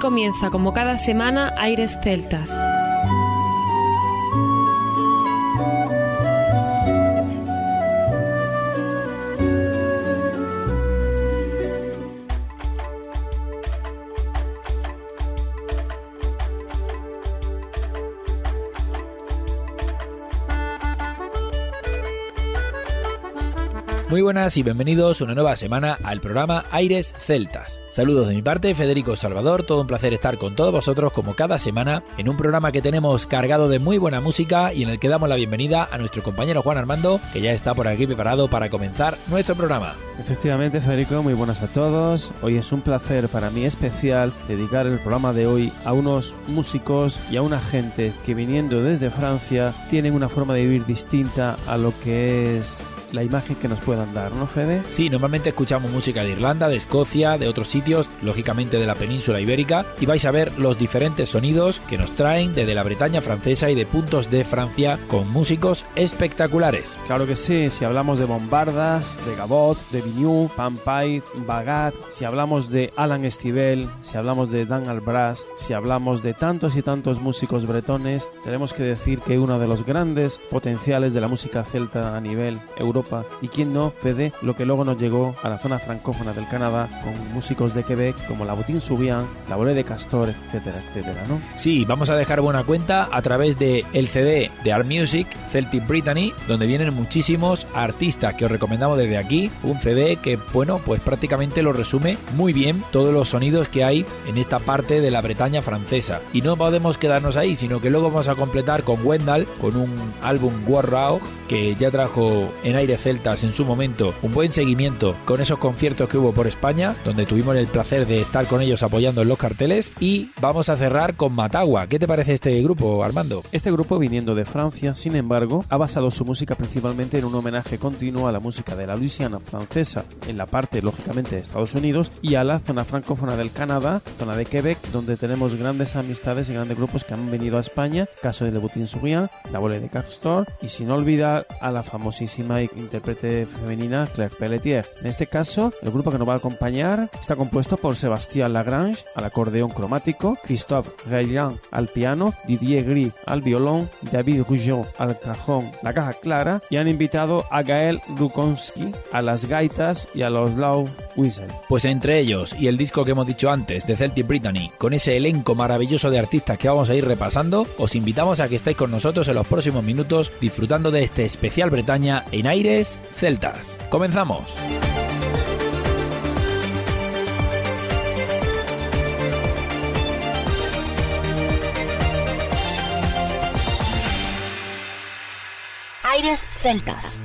Comienza, como cada semana, Aires Celtas. Muy buenas y bienvenidos una nueva semana al programa Aires Celtas. Saludos de mi parte, Federico Salvador, todo un placer estar con todos vosotros como cada semana en un programa que tenemos cargado de muy buena música y en el que damos la bienvenida a nuestro compañero Juan Armando, que ya está por aquí preparado para comenzar nuestro programa. Efectivamente, Federico, muy buenas a todos. Hoy es un placer para mí especial dedicar el programa de hoy a unos músicos y a una gente que viniendo desde Francia tienen una forma de vivir distinta a lo que es la imagen que nos puedan dar, ¿no, Fede? Sí, normalmente escuchamos música de Irlanda, de Escocia, de otros sitios, lógicamente de la península ibérica, y vais a ver los diferentes sonidos que nos traen desde la Bretaña francesa y de puntos de Francia con músicos espectaculares. Claro que sí, si hablamos de Bombardas, de Gabot, de Vignoux, Pampay, Bagat, si hablamos de Alan Estivel, si hablamos de Dan Albras, si hablamos de tantos y tantos músicos bretones, tenemos que decir que uno de los grandes potenciales de la música celta a nivel europeo y quién no, Fede, lo que luego nos llegó a la zona francófona del Canadá con músicos de Quebec como la Boutin Soubian, la Bolé de Castor, etcétera, etcétera, ¿no? Sí, vamos a dejar buena cuenta a través de el CD de Art Music Celtic Brittany, donde vienen muchísimos artistas que os recomendamos desde aquí, un CD que, bueno, pues prácticamente lo resume muy bien todos los sonidos que hay en esta parte de la Bretaña francesa. Y no podemos quedarnos ahí, sino que luego vamos a completar con Wendell, con un álbum War Rock que ya trajo en aire celtas en su momento un buen seguimiento con esos conciertos que hubo por España, donde tuvimos el placer de estar con ellos apoyando en los carteles. Y vamos a cerrar con Matagua. ¿Qué te parece este grupo, Armando? Este grupo, viniendo de Francia, sin embargo, ha basado su música principalmente en un homenaje continuo a la música de la Luisiana francesa, en la parte, lógicamente, de Estados Unidos, y a la zona francófona del Canadá, zona de Quebec, donde tenemos grandes amistades y grandes grupos que han venido a España, caso de Le Boutin Souriant, la Bolée de Castor, y sin olvidar a la famosísima intérprete femenina Claire Pelletier. En este caso, el grupo que nos va a acompañar está compuesto por Sébastien Lagrange al acordeón cromático, Christophe Gaillan al piano, Didier Gris al violón, David Rougeau al cajón, la caja clara y han invitado a Gael Rukonski a las gaitas y a los low whistle. Pues entre ellos y el disco que hemos dicho antes de Celtic Brittany, con ese elenco maravilloso de artistas que vamos a ir repasando, os invitamos a que estéis con nosotros en los próximos minutos disfrutando de este especial Bretaña en aires celtas. Comenzamos. Aires celtas.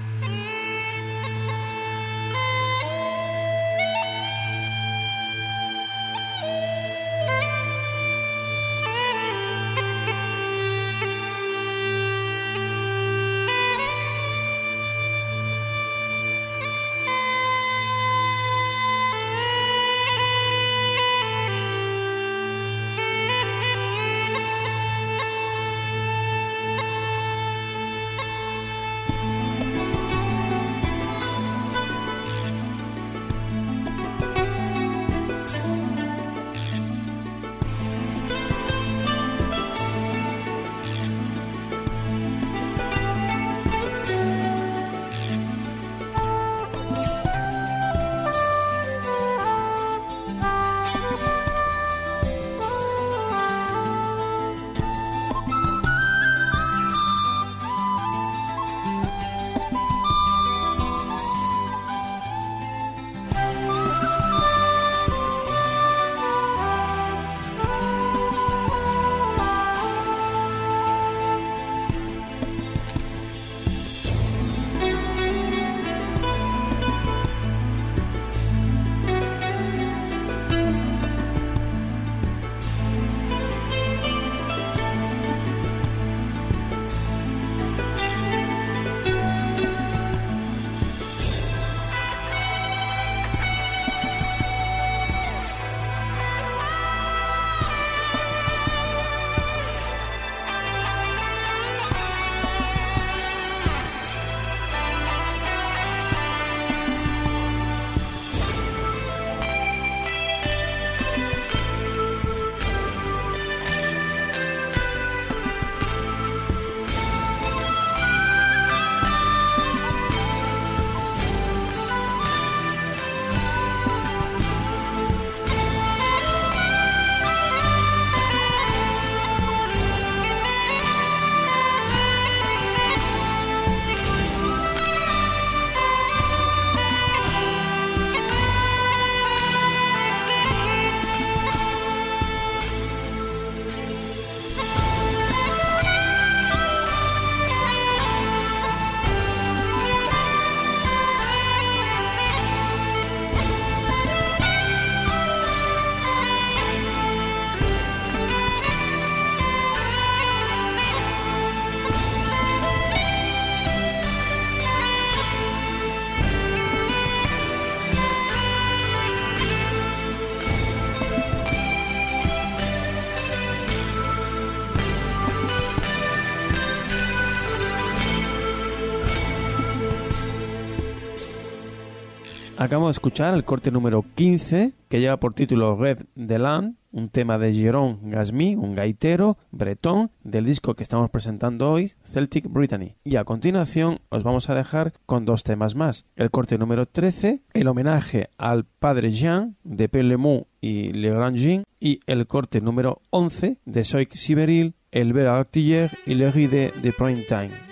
Acabamos de escuchar el corte número 15 que lleva por título Red de Land, un tema de Jérôme Gasmi, un gaitero bretón del disco que estamos presentando hoy, Celtic Brittany. Y a continuación os vamos a dejar con dos temas más. El corte número 13, el homenaje al padre Jean de Pellemont y Le Grand Jean, y el corte número 11 de Soik Siberil, El Bel Artiller y Le Ride de Prime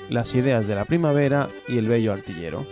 las ideas de la primavera y el bello artillero.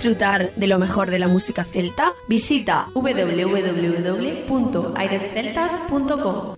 Disfrutar de lo mejor de la música celta? Visita www.airesceltas.com.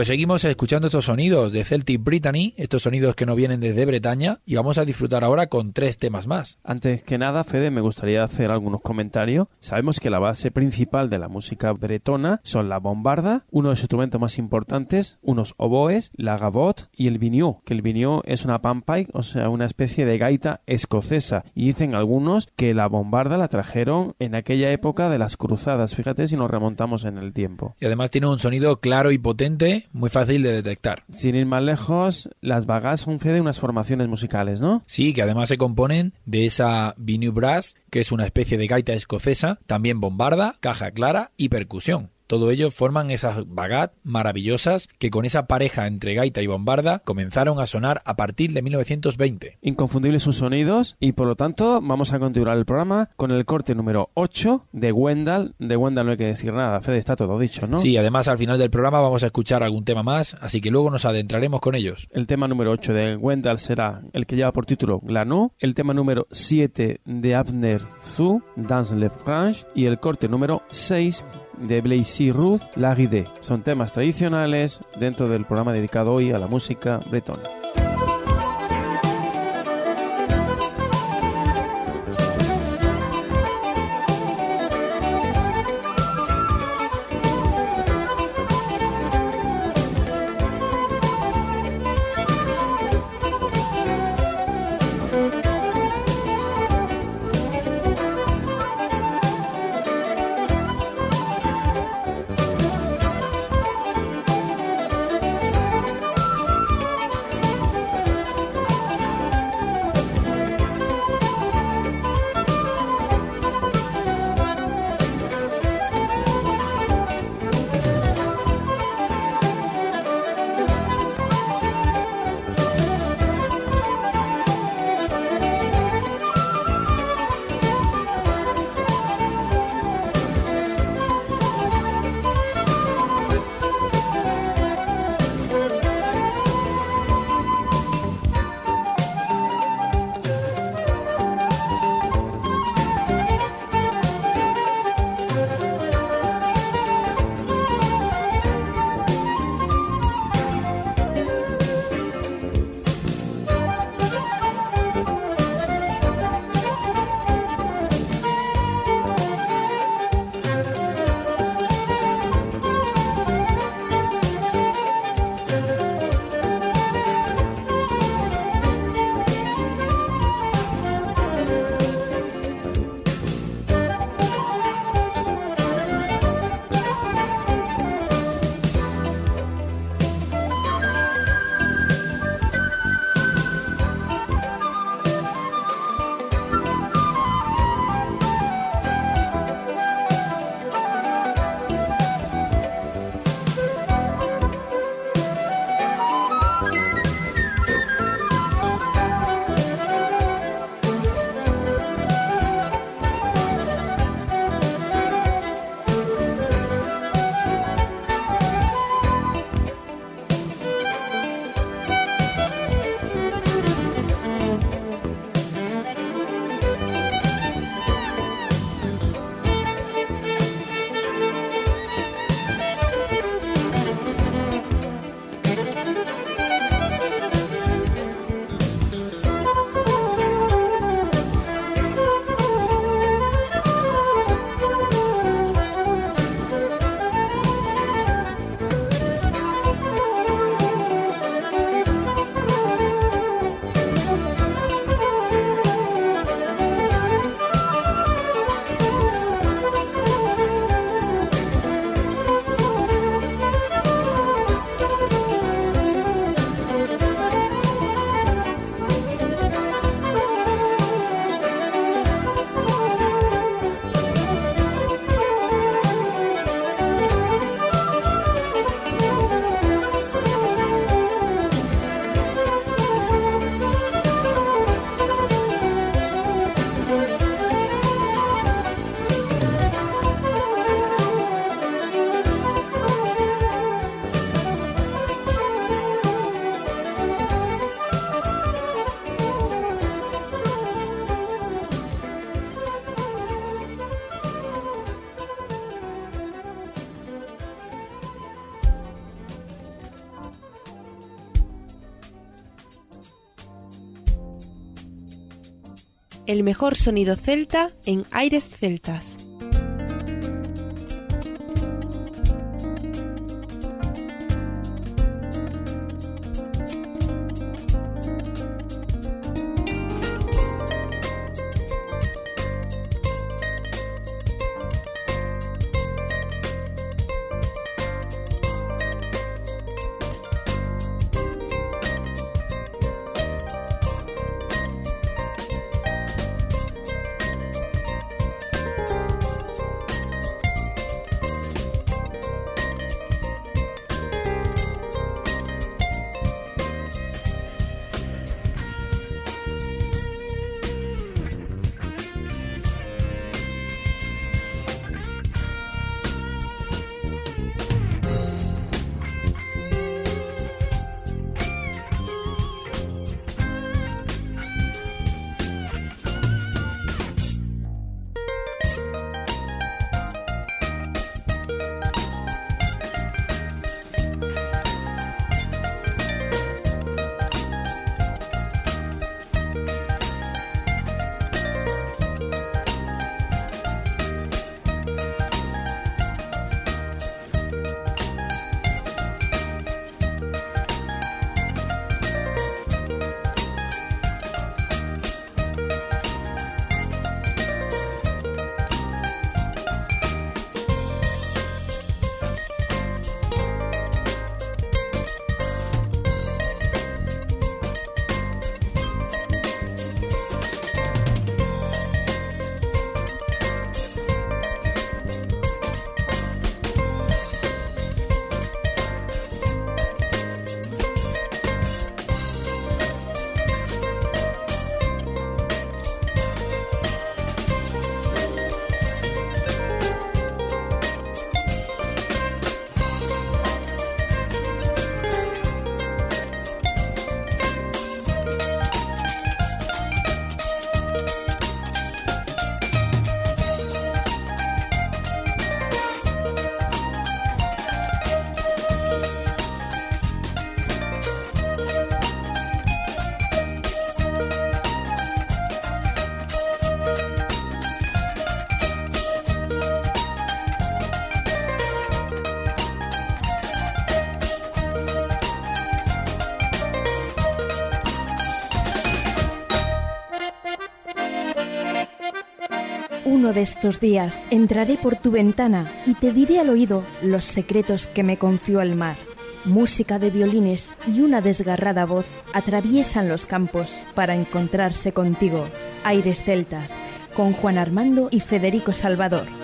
Pues seguimos escuchando estos sonidos de Celtic Brittany, estos sonidos que no vienen desde Bretaña, y vamos a disfrutar ahora con tres temas más. Antes que nada, Fede, me gustaría hacer algunos comentarios. Sabemos que la base principal de la música bretona son la bombarda, uno de los instrumentos más importantes, unos oboes, la gavot y el vinió, que el vinió es una panpipe, o sea, una especie de gaita escocesa. Y dicen algunos que la bombarda la trajeron en aquella época de las cruzadas, fíjate si nos remontamos en el tiempo. Y además tiene un sonido claro y potente muy fácil de detectar. Sin ir más lejos, las vagas son fe de unas formaciones musicales, ¿no? Sí, que además se componen de esa Binu Brass, que es una especie de gaita escocesa, también bombarda, caja clara y percusión. Todo ello forman esas bagat maravillosas que con esa pareja entre gaita y bombarda comenzaron a sonar a partir de 1920. Inconfundibles sus sonidos y por lo tanto vamos a continuar el programa con el corte número 8 de Wendell. De Wendell no hay que decir nada, Fede, está todo dicho, ¿no? Sí, además al final del programa vamos a escuchar algún tema más, así que luego nos adentraremos con ellos. El tema número 8 de Wendell será el que lleva por título Glanú, el tema número 7 de Abner Zu, Dans le Franche y el corte número 6 de Blazy Ruth, La. Son temas tradicionales dentro del programa dedicado hoy a la música bretona. El mejor sonido celta en aires celtas. De estos días entraré por tu ventana y te diré al oído los secretos que me confió el mar. Música de violines y una desgarrada voz atraviesan los campos para encontrarse contigo. Aires celtas, con Juan Armando y Federico Salvador.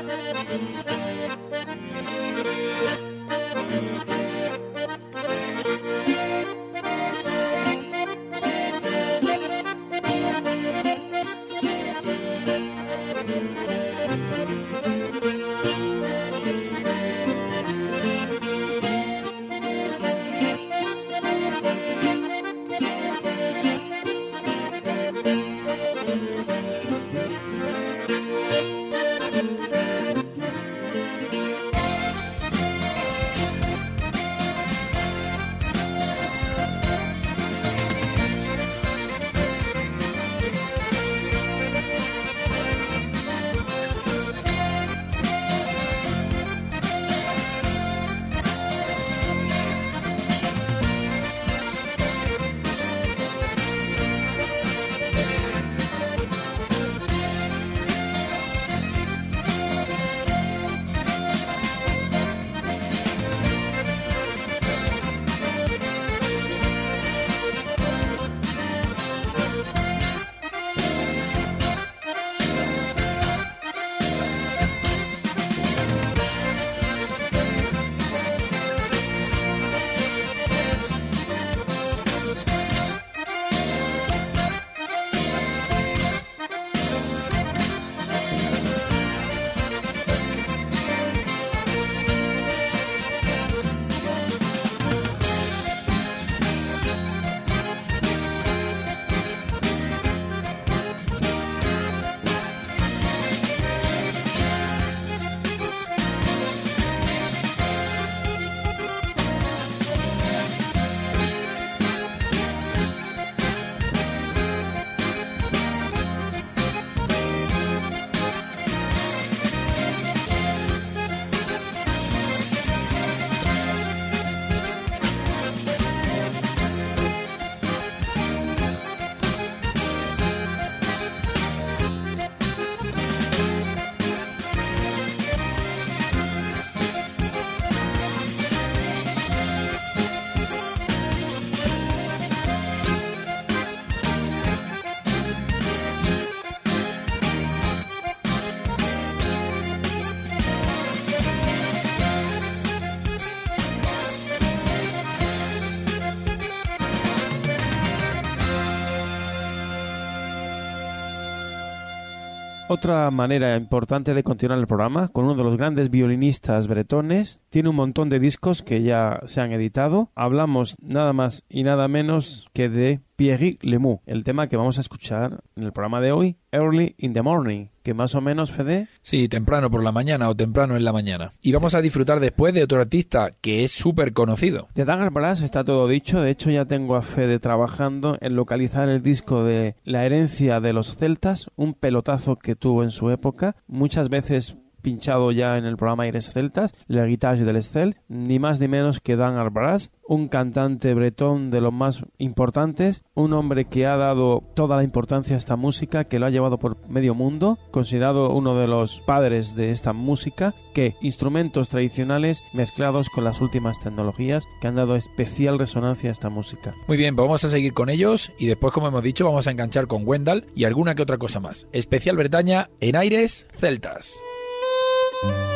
Otra manera importante de continuar el programa con uno de los grandes violinistas bretones. Tiene un montón de discos que ya se han editado. Hablamos nada más y nada menos que de Pierre Lemu, el tema que vamos a escuchar en el programa de hoy, Early in the Morning, que más o menos, Fede. Sí, temprano por la mañana o temprano en la mañana. Y vamos a disfrutar después de otro artista que es súper conocido. De Dagger Brass está todo dicho, de hecho ya tengo a Fede trabajando en localizar el disco de La herencia de los celtas, un pelotazo que tuvo en su época, muchas veces pinchado ya en el programa Aires Celtas, La Guitarra del Estel, ni más ni menos que Dan Arbras, un cantante bretón de los más importantes, un hombre que ha dado toda la importancia a esta música, que lo ha llevado por medio mundo, considerado uno de los padres de esta música, que instrumentos tradicionales mezclados con las últimas tecnologías que han dado especial resonancia a esta música. Muy bien, pues vamos a seguir con ellos y después, como hemos dicho, vamos a enganchar con Wendell y alguna que otra cosa más. Especial Bretaña en Aires Celtas. Thank you.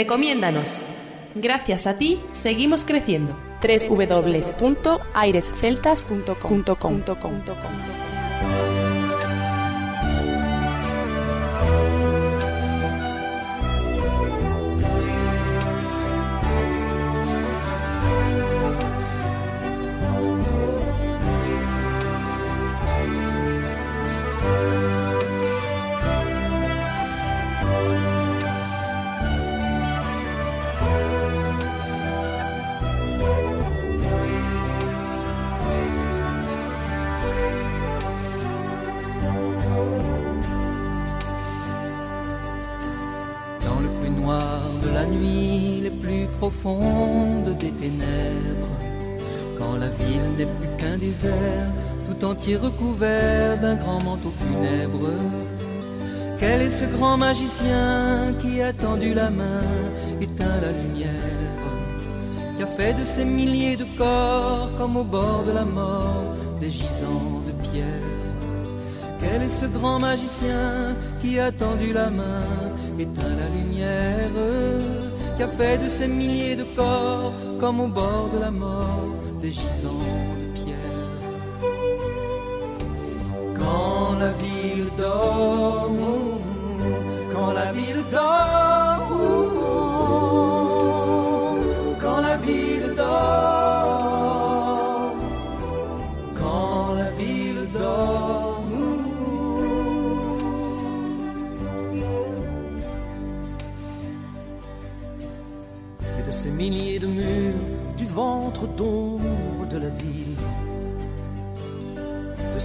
Recomiéndanos. Gracias a ti seguimos creciendo. www.airesceltas.com des ténèbres, quand la ville n'est plus qu'un désert, tout entier recouvert d'un grand manteau funèbre. Quel est ce grand magicien qui a tendu la main, éteint la lumière, qui a fait de ces milliers de corps comme au bord de la mort des gisants de pierre? Quel est ce grand magicien qui a tendu la main, éteint la lumière, qui a fait de ces milliers de corps comme au bord de la mort des gisants de pierre. Quand la ville dort, quand la ville dort,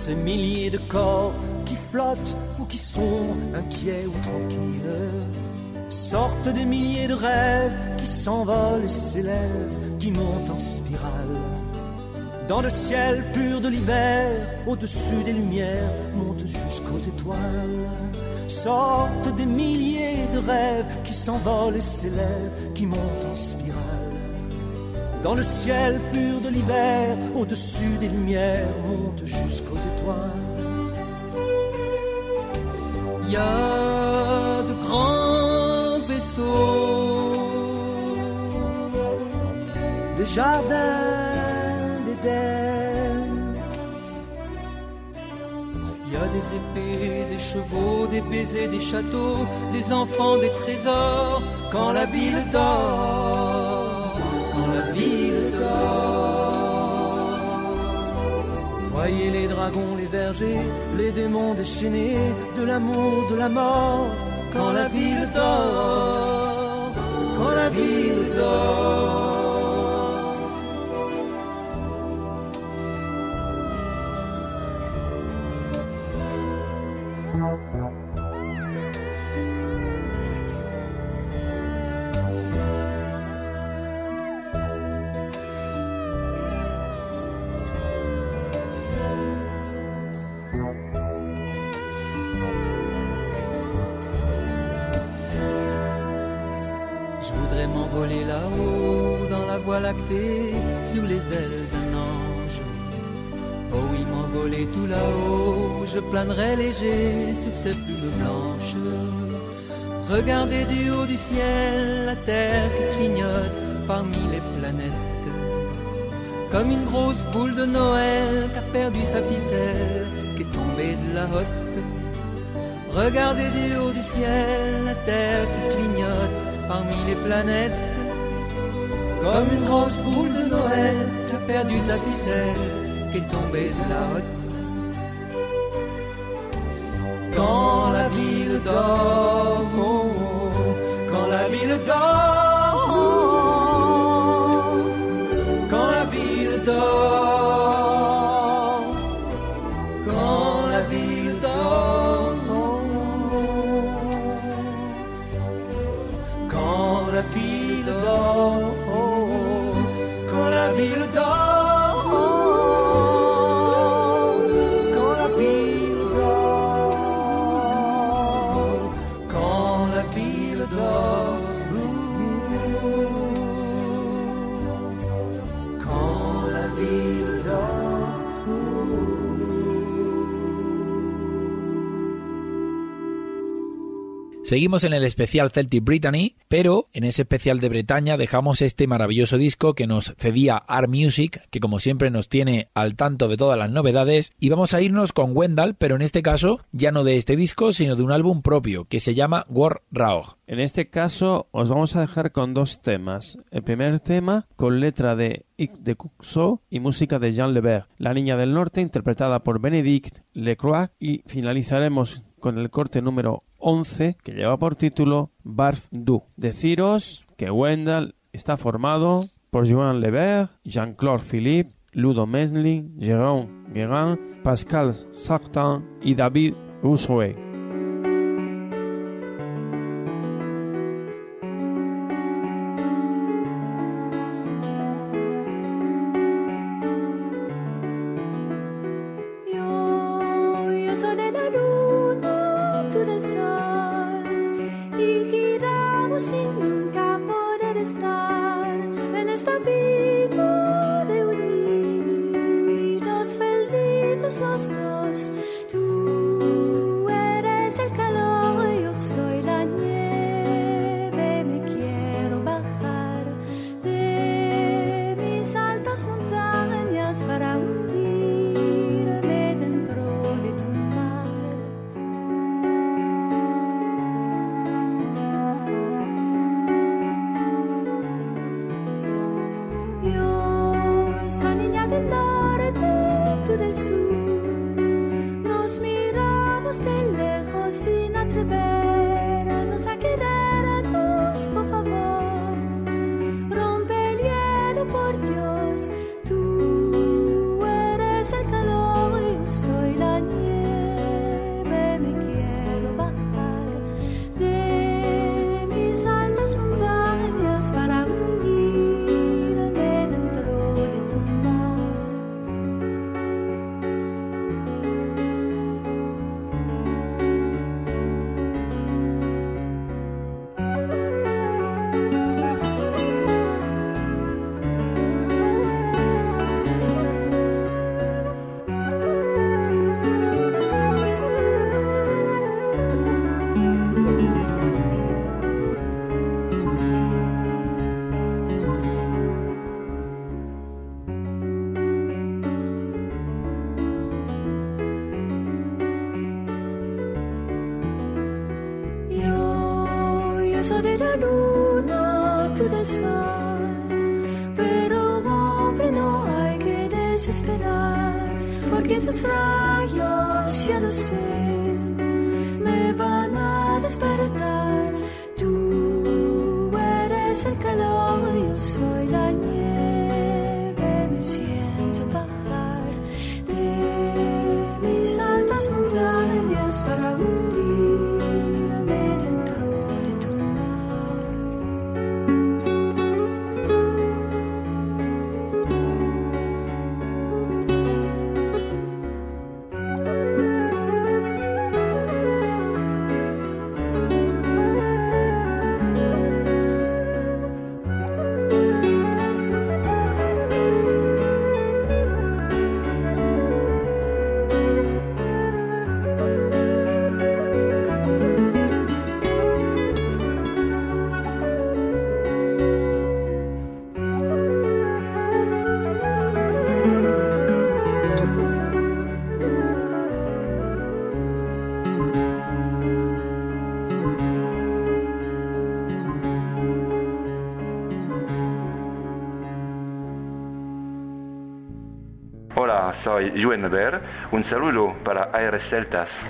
ces milliers de corps qui flottent ou qui sont inquiets ou tranquilles. Sortent des milliers de rêves qui s'envolent et s'élèvent, qui montent en spirale. Dans le ciel pur de l'hiver, au-dessus des lumières, montent jusqu'aux étoiles. Sortent des milliers de rêves qui s'envolent et s'élèvent, qui montent en spirale. Dans le ciel pur de l'hiver, au-dessus des lumières, montent jusqu'aux étoiles. Il y a de grands vaisseaux, des jardins d'Éden. Il y a des épées, des chevaux, des baisers, des châteaux, des enfants, des trésors. Quand la ville dort, Les dragons, les vergers, les démons déchaînés, de l'amour, de la mort. Quand la ville dort, quand la ville dort. Je voudrais m'envoler là-haut dans la voie lactée sur les ailes d'un ange. Oh oui, m'envoler tout là-haut, je planerai léger sur ces plumes blanches. Regarder du haut du ciel la terre qui clignote parmi les planètes. Comme une grosse boule de Noël qui a perdu sa ficelle, la hotte. Regardez du haut du ciel la terre qui clignote parmi les planètes. Comme une grosse boule de Noël qui a perdu sa ficelle, qui est tombée de la hotte. Quand la ville dort, Seguimos en el especial Celtic Brittany, pero en ese especial de Bretaña dejamos este maravilloso disco que nos cedía Art Music, que como siempre nos tiene al tanto de todas las novedades, y vamos a irnos con Wendell, pero en este caso ya no de este disco, sino de un álbum propio, que se llama War Raog. En este caso os vamos a dejar con dos temas. El primer tema con letra de Ic de Cuxo y música de Jean Lebert, La Niña del Norte interpretada por Benedict Lecroix y finalizaremos con el corte número 11 que lleva por título Barth Du. Deciros que Wendell está formado por Joan Lebert, Jean-Claude Philippe, Ludo Mesling, Jérôme Guérin, Pascal Sartin y David Rousseau. Soy Yuen Ver. Un saludo para Aires Celtas.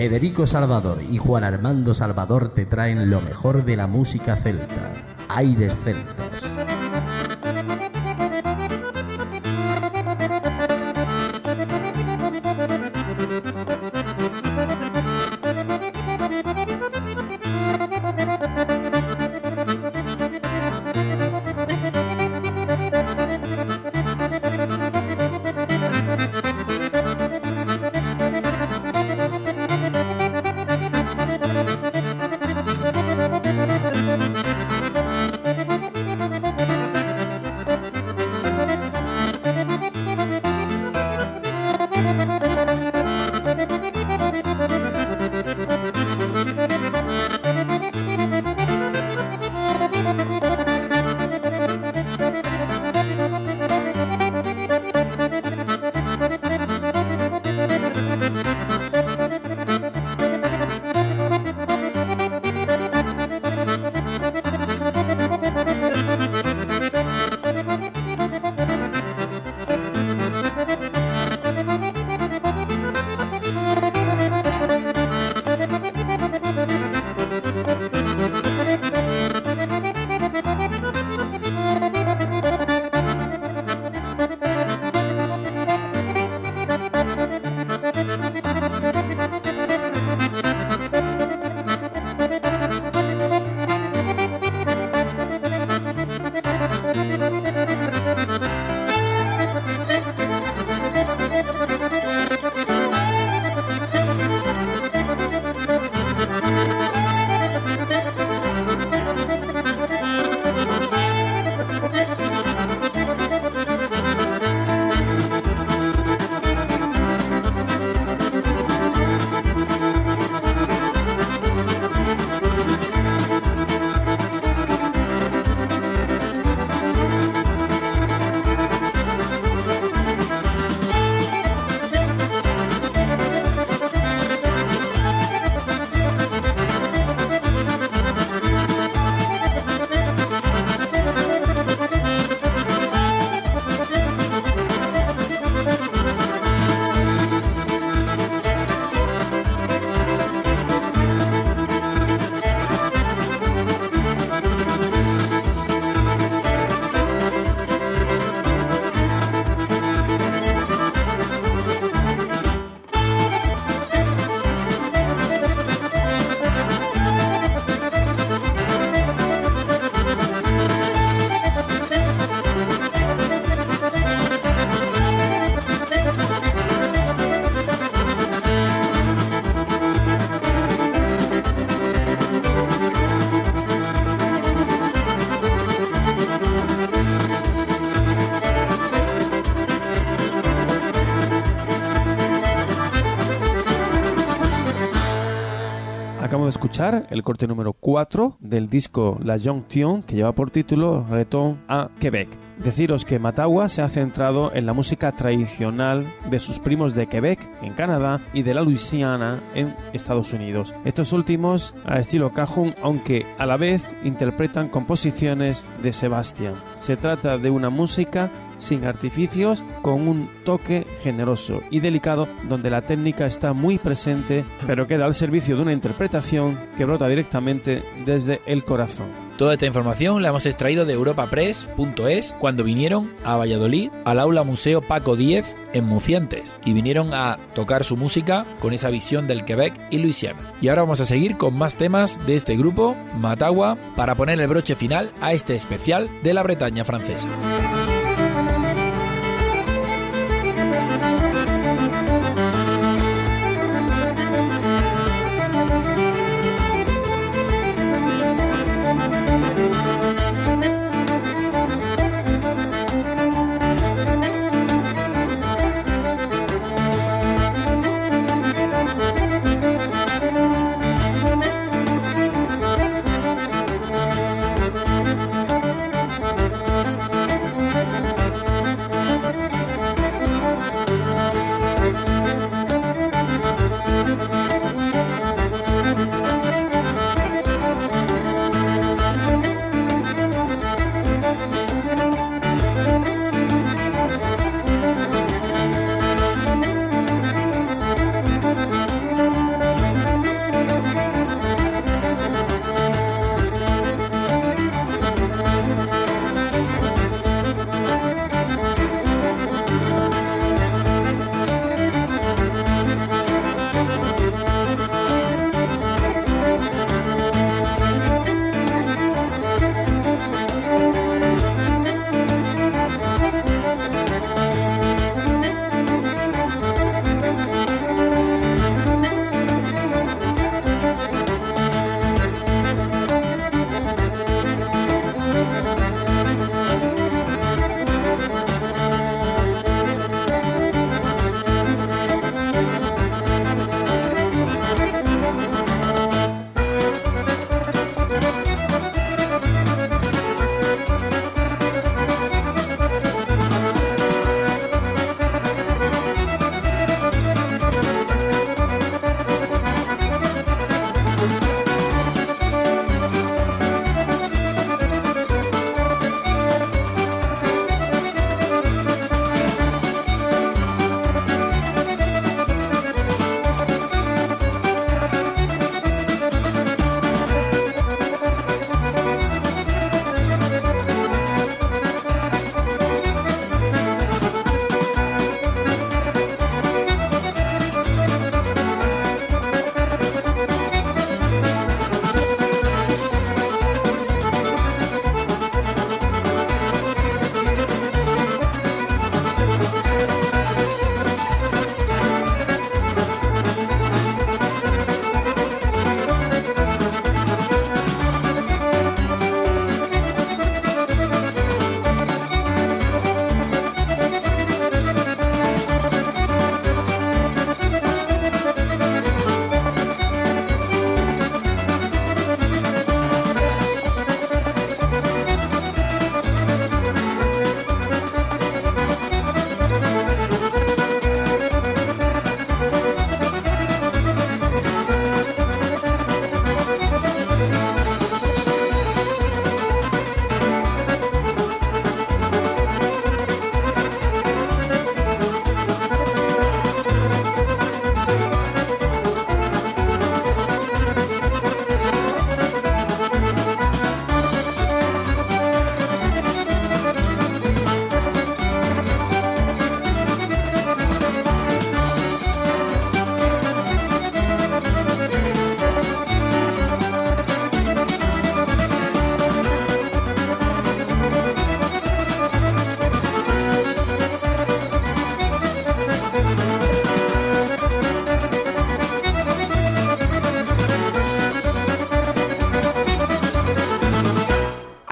Federico Salvador y Juan Armando Salvador te traen lo mejor de la música celta. Aires celtas. El corte número 4 del disco La Jonction que lleva por título Return a Quebec. Deciros que Matagua se ha centrado en la música tradicional de sus primos de Quebec, en Canadá, y de la Louisiana, en Estados Unidos. Estos últimos al estilo cajun, aunque a la vez interpretan composiciones de Sebastian. Se trata de una música sin artificios, con un toque generoso y delicado donde la técnica está muy presente, pero queda al servicio de una interpretación que brota directamente desde el corazón. Toda esta información la hemos extraído de europapress.es cuando vinieron a Valladolid al aula Museo Paco Díez en Mucientes y vinieron a tocar su música con esa visión del Quebec y Luisiana. Y ahora vamos a seguir con más temas de este grupo, Matagua, para poner el broche final a este especial de la Bretaña francesa.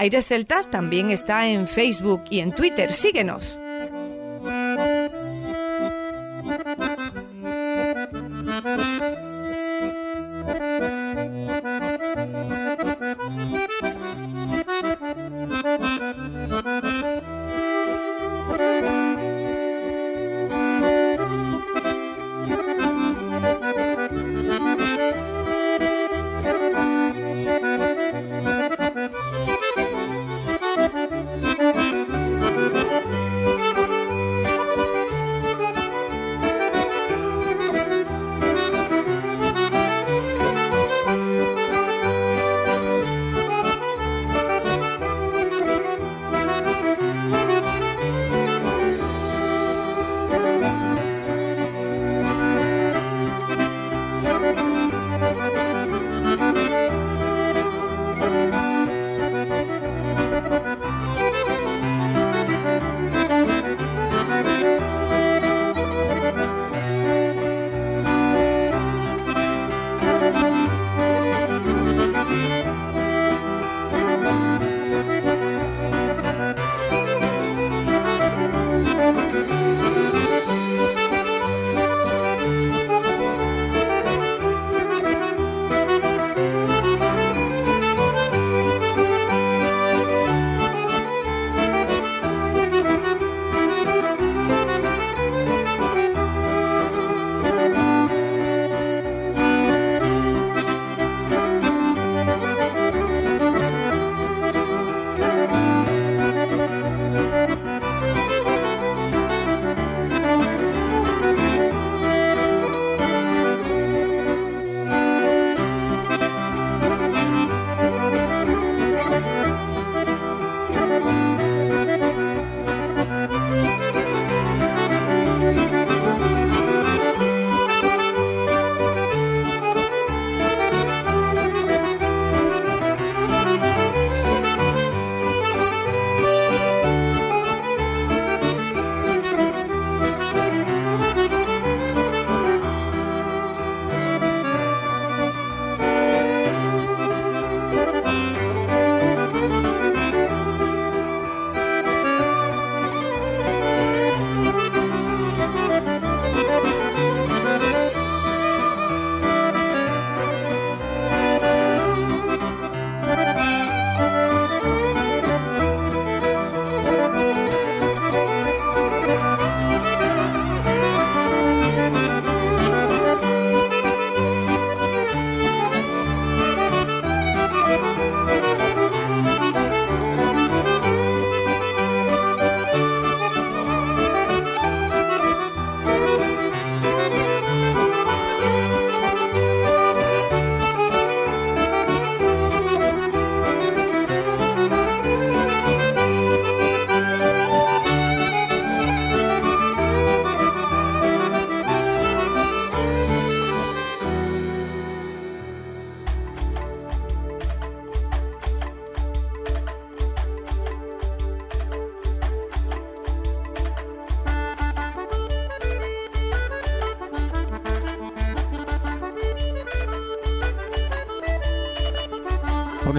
Aires Celtas también está en Facebook y en Twitter. Síguenos.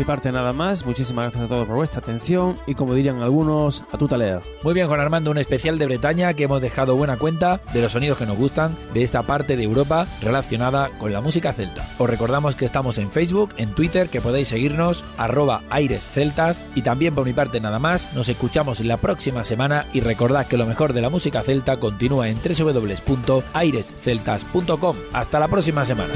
Parte nada más. Muchísimas gracias a todos por vuestra atención y como dirían algunos, a tu talea. Muy bien, Juan Armando, un especial de Bretaña que hemos dejado buena cuenta de los sonidos que nos gustan de esta parte de Europa relacionada con la música celta. Os recordamos que estamos en Facebook, en Twitter, que podéis seguirnos, arroba airesceltas y también por mi parte nada más. Nos escuchamos la próxima semana y recordad que lo mejor de la música celta continúa en www.airesceltas.com. Hasta la próxima semana.